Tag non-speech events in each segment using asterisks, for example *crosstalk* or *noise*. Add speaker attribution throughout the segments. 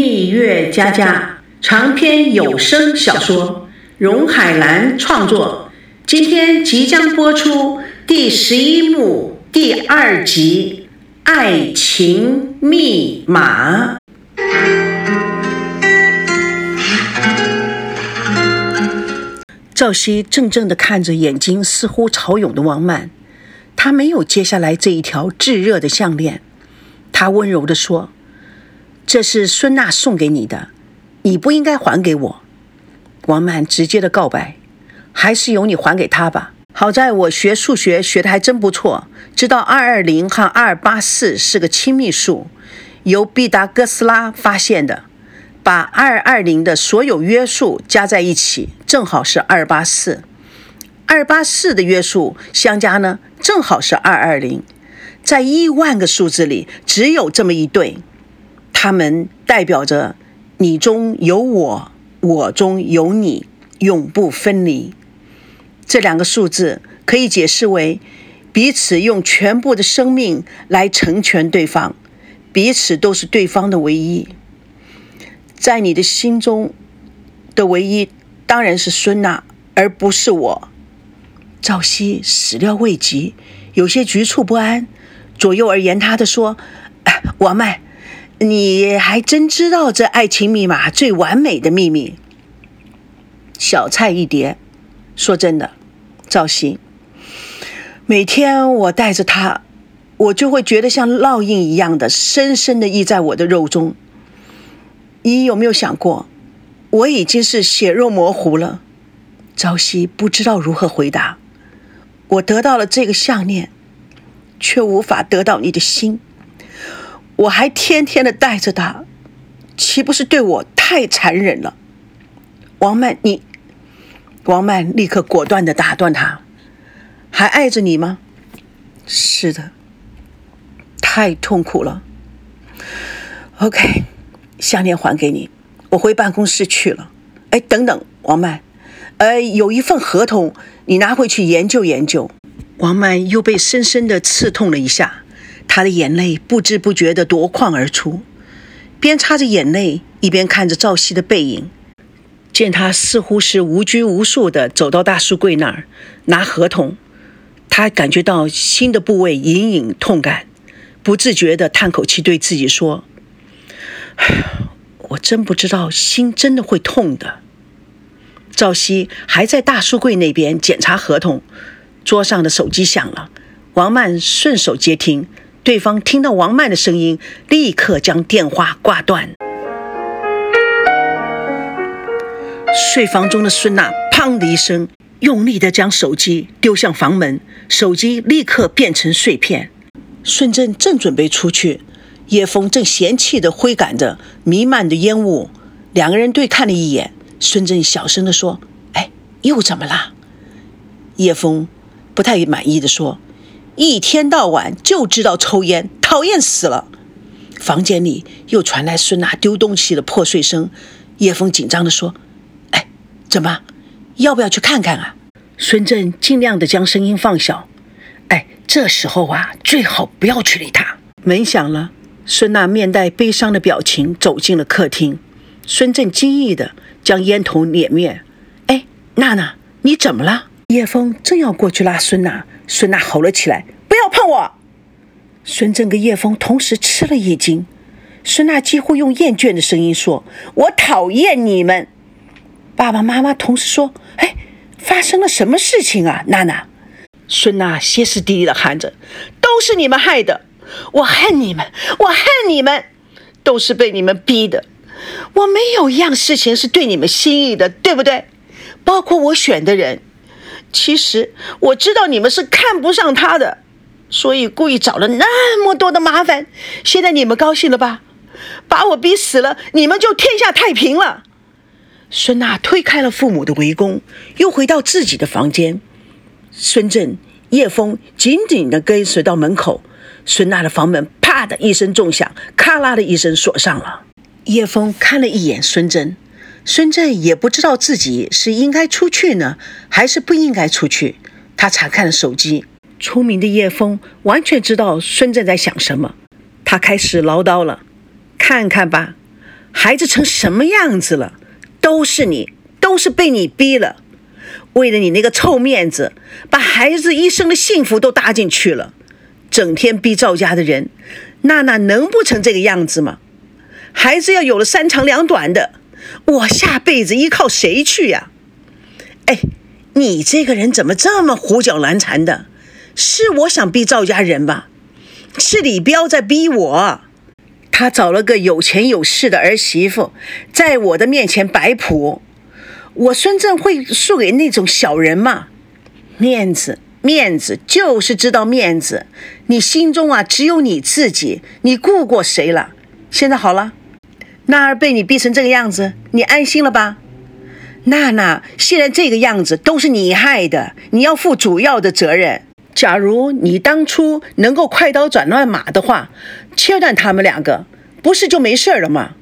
Speaker 1: 蜜月佳佳长篇有声小说，荣海兰创作，今天即将播出第十一幕第二集《爱情密码》。赵熙怔怔地看着眼睛似乎潮涌的王曼，他没有接下来这一条炙热的项链。他温柔地说：“这是孙娜送给你的，你不应该还给我。”王曼直接的告白：“还是由你还给他吧。好在我学数学学的还真不错，知道二二零和二八四是个亲密数，由毕达哥斯拉发现的。”把二二零的所有约数加在一起，正好是二八四。二八四的约数相加呢，正好是二二零。在亿万个数字里，只有这么一对，它们代表着你中有我，我中有你，永不分离。这两个数字可以解释为彼此用全部的生命来成全对方，彼此都是对方的唯一。在你的心中的唯一当然是孙娜，而不是我。赵熙始料未及，有些局促不安，左右而言他的说：“王曼，你还真知道这爱情密码最完美的秘密。”小菜一碟。说真的，赵熙，每天我带着它，我就会觉得像烙印一样的深深的印在我的肉中。你有没有想过，我已经是血肉模糊了？朝夕不知道如何回答。我得到了这个项链，却无法得到你的心。我还天天的带着它，岂不是对我太残忍了？王曼，你……王曼立刻果断的打断他：“还爱着你吗？”“是的。”“太痛苦了。”“OK。”项链还给你，我回办公室去了。哎，等等，王曼，呃，有一份合同，你拿回去研究研究。王曼又被深深的刺痛了一下，她的眼泪不知不觉地夺眶而出，边擦着眼泪，一边看着赵熙的背影。见他似乎是无拘无束地走到大书柜那儿拿合同，他感觉到心的部位隐隐痛感，不自觉地叹口气，对自己说。我真不知道，心真的会痛的。赵熙还在大书柜那边检查合同，桌上的手机响了，王曼顺手接听，对方听到王曼的声音，立刻将电话挂断。睡房中的孙娜“砰”的一声，用力地将手机丢向房门，手机立刻变成碎片。孙正正准备出去。叶枫正嫌弃地挥赶着弥漫的烟雾，两个人对看了一眼。孙正小声地说：“哎，又怎么了？”叶枫不太满意地说：“一天到晚就知道抽烟，讨厌死了。”房间里又传来孙娜丢东西的破碎声。叶枫紧张地说：“哎，怎么？要不要去看看啊？”孙正尽量地将声音放小：“哎，这时候啊，最好不要去理他。”门响了。孙娜面带悲伤的表情走进了客厅，孙振惊异地将烟头碾灭。哎，娜娜，你怎么了？叶枫正要过去拉孙娜，孙娜吼了起来：“不要碰我！”孙振跟叶枫同时吃了一惊。孙娜几乎用厌倦的声音说：“我讨厌你们！”爸爸妈妈同时说：“哎，发生了什么事情啊，娜娜？”孙娜歇斯底里地喊着：“都是你们害的！”我恨你们，我恨你们，都是被你们逼的。我没有一样事情是对你们心意的，对不对？包括我选的人。其实我知道你们是看不上他的，所以故意找了那么多的麻烦。现在你们高兴了吧？把我逼死了，你们就天下太平了。孙娜推开了父母的围攻，又回到自己的房间。孙振、叶枫紧紧地跟随到门口。孙娜的房门啪的一声重响，咔啦的一声锁上了。叶枫看了一眼孙振，孙振也不知道自己是应该出去呢，还是不应该出去。他查看了手机。聪明的叶枫完全知道孙振在想什么，他开始唠叨了：“看看吧，孩子成什么样子了？都是你，都是被你逼了。为了你那个臭面子，把孩子一生的幸福都搭进去了。整天逼赵家的人，娜娜能不成这个样子吗？孩子要有了三长两短的，我下辈子依靠谁去呀？哎，你这个人怎么这么胡搅蛮缠的？是我想逼赵家人吧？是李彪在逼我。他找了个有钱有势的儿媳妇，在我的面前摆谱。我孙正会输给那种小人吗？面子，面子，就是知道面子。你心中啊，只有你自己，你顾过谁了？现在好了，娜儿被你逼成这个样子，你安心了吧？娜娜现在这个样子都是你害的，你要负主要的责任。假如你当初能够快刀斩乱麻的话，切断他们两个，不是就没事了吗？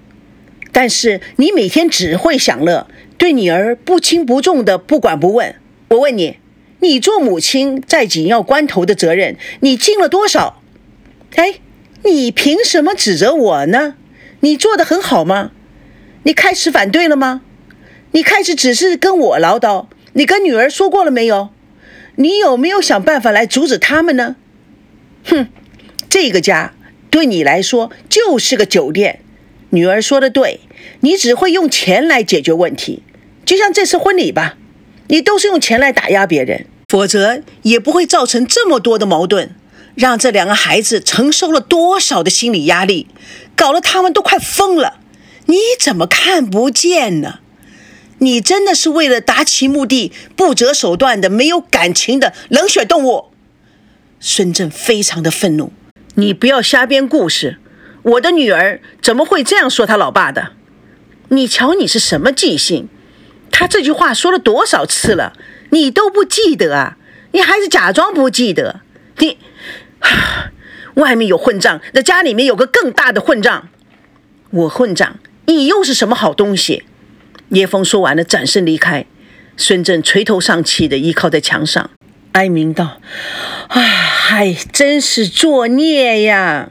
Speaker 1: 但是你每天只会享乐，对女儿不轻不重的不管不问。我问你，你做母亲在紧要关头的责任，你尽了多少？哎，你凭什么指责我呢？你做的很好吗？你开始反对了吗？你开始只是跟我唠叨，你跟女儿说过了没有？你有没有想办法来阻止他们呢？哼，这个家对你来说就是个酒店。女儿说的对，你只会用钱来解决问题，就像这次婚礼吧，你都是用钱来打压别人，否则也不会造成这么多的矛盾，让这两个孩子承受了多少的心理压力，搞得他们都快疯了。你怎么看不见呢？你真的是为了达其目的不择手段的没有感情的冷血动物！孙正非常的愤怒，你不要瞎编故事。我的女儿怎么会这样说他老爸的？你瞧你是什么记性？他这句话说了多少次了，你都不记得啊？你还是假装不记得？你，外面有混账，那家里面有个更大的混账。我混账，你又是什么好东西？叶枫说完了，转身离开。孙正垂头丧气地依靠在墙上，哀鸣道：“啊，嗨，真是作孽呀！”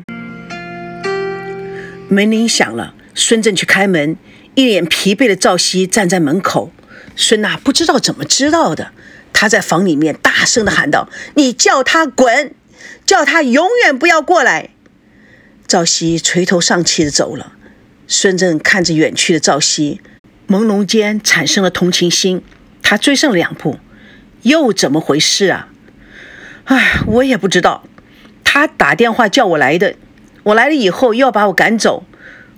Speaker 1: 门铃响了，孙正去开门，一脸疲惫的赵熙站在门口。孙娜不知道怎么知道的，她在房里面大声地喊道：“你叫他滚，叫他永远不要过来！”赵熙垂头丧气地走了。孙正看着远去的赵熙。朦胧间产生了同情心，他追上两步，又怎么回事啊？唉，我也不知道。他打电话叫我来的，我来了以后又要把我赶走，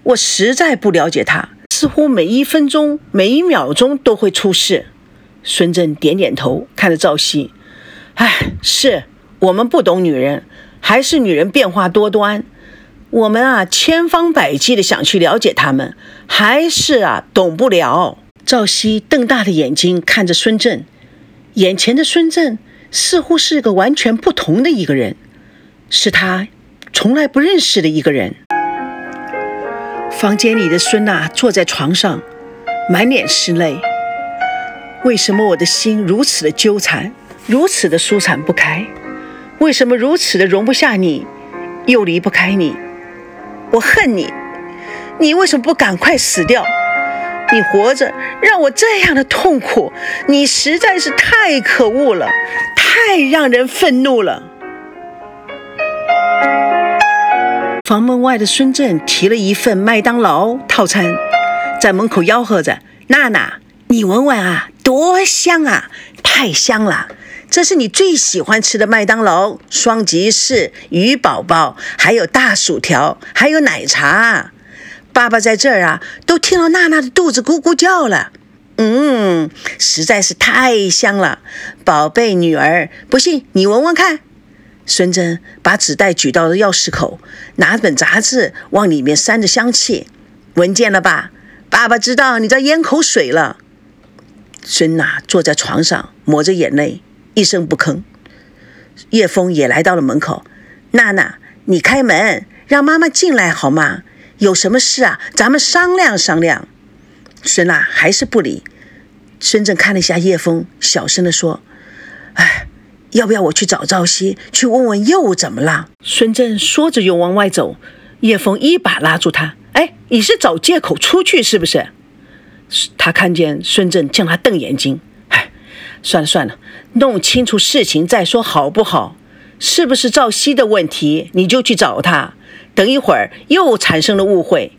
Speaker 1: 我实在不了解他，似乎每一分钟、每一秒钟都会出事。孙正点点头，看着赵熙，唉，是我们不懂女人，还是女人变化多端。我们啊，千方百计的想去了解她们，还是啊，懂不了。赵熙瞪大的眼睛看着孙振，眼前的孙振似乎是个完全不同的一个人，是他从来不认识的一个人。房间里的孙娜坐在床上，满脸是泪。为什么我的心如此的纠缠，如此的舒展不开？为什么如此的容不下你，又离不开你？我恨你，你为什么不赶快死掉？你活着让我这样的痛苦，你实在是太可恶了，太让人愤怒了。房门外的孙振提了一份麦当劳套餐，在门口吆喝着：“娜娜，你闻闻啊，多香啊，太香了。”这是你最喜欢吃的麦当劳双吉士鱼宝宝，还有大薯条，还有奶茶。爸爸在这儿啊，都听到娜娜的肚子咕咕叫了。嗯，实在是太香了，宝贝女儿，不信你闻闻看。孙真把纸袋举到了钥匙口，拿本杂志往里面扇着香气，闻见了吧？爸爸知道你在咽口水了。孙娜坐在床上，抹着眼泪。一声不吭，叶枫也来到了门口。娜娜，你开门，让妈妈进来好吗？有什么事啊？咱们商量商量。孙娜还是不理。孙正看了一下叶枫，小声的说：“哎，要不要我去找赵熙，去问问又怎么了？”孙正说着就往外走，叶枫一把拉住他：“哎，你是找借口出去是不是？他看见孙正向他瞪眼睛，算了算了，弄清楚事情再说好不好？是不是赵熙的问题？你就去找他，等一会儿又产生了误会。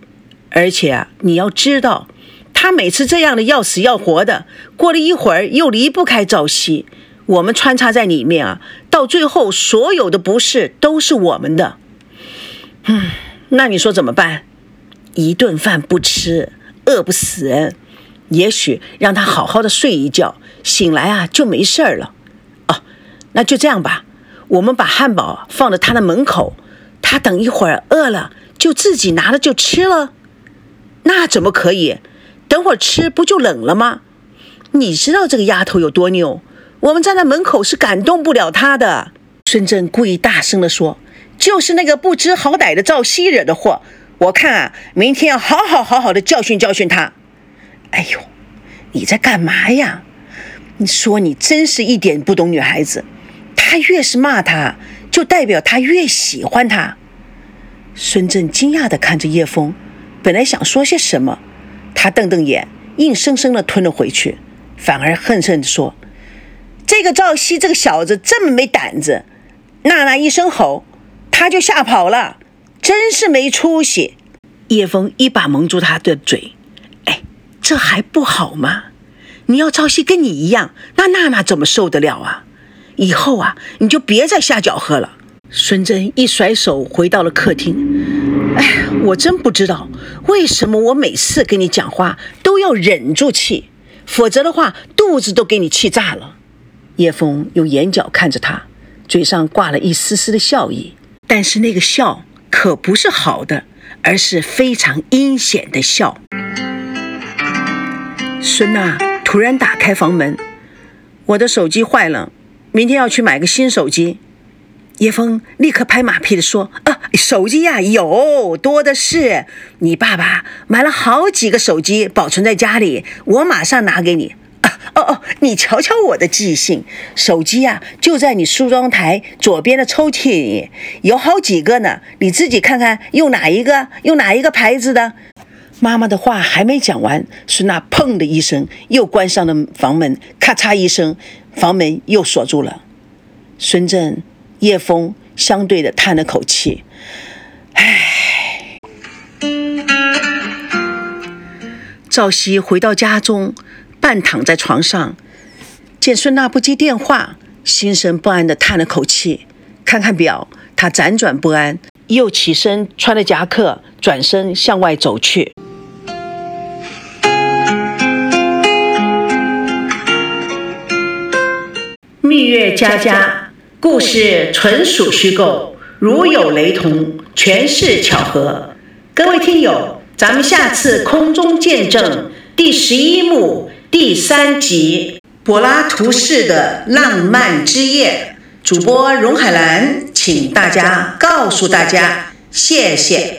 Speaker 1: 而且啊，你要知道，他每次这样的要死要活的，过了一会儿又离不开赵熙，我们穿插在里面啊，到最后所有的不是都是我们的。嗯，那你说怎么办？一顿饭不吃，饿不死人。也许让他好好的睡一觉，醒来啊就没事儿了。哦，那就这样吧。我们把汉堡放在他的门口，他等一会儿饿了就自己拿了就吃了。那怎么可以？等会儿吃不就冷了吗？你知道这个丫头有多牛？我们站在门口是感动不了她的。孙正故意大声地说：“就是那个不知好歹的赵熙惹的祸。我看啊，明天要好好好好的教训教训他。”哎呦，你在干嘛呀？你说你真是一点不懂女孩子。他越是骂他，就代表他越喜欢他。孙正惊讶地看着叶枫，本来想说些什么，他瞪瞪眼，硬生生地吞了回去，反而恨恨地说：“这个赵熙这个小子这么没胆子，娜娜一声吼，他就吓跑了，真是没出息。”叶枫一把蒙住他的嘴。这还不好吗？你要朝夕跟你一样，那娜娜怎么受得了啊？以后啊，你就别再下脚喝了。孙真一甩手回到了客厅。哎，我真不知道为什么我每次跟你讲话都要忍住气，否则的话肚子都给你气炸了。叶枫用眼角看着他，嘴上挂了一丝丝的笑意，但是那个笑可不是好的，而是非常阴险的笑。孙娜突然打开房门，我的手机坏了，明天要去买个新手机。叶枫立刻拍马屁的说：“啊，手机呀，有多的是。你爸爸买了好几个手机，保存在家里，我马上拿给你。啊 *laughs* 哦哦，你瞧瞧我的记性，手机呀就在你梳妆台左边的抽屉里，有好几个呢，你自己看看用哪一个，用哪一个牌子的。”妈妈的话还没讲完，孙娜砰的一声又关上了房门，咔嚓一声，房门又锁住了。孙振、叶枫相对的叹了口气：“唉。”赵熙回到家中，半躺在床上，见孙娜不接电话，心神不安的叹了口气。看看表，他辗转不安，又起身穿了夹克，转身向外走去。蜜月佳佳，故事纯属虚构，如有雷同，全是巧合。各位听友，咱们下次空中见证第十一幕第三集《柏拉图式的浪漫之夜》。主播荣海兰，请大家告诉大家，谢谢。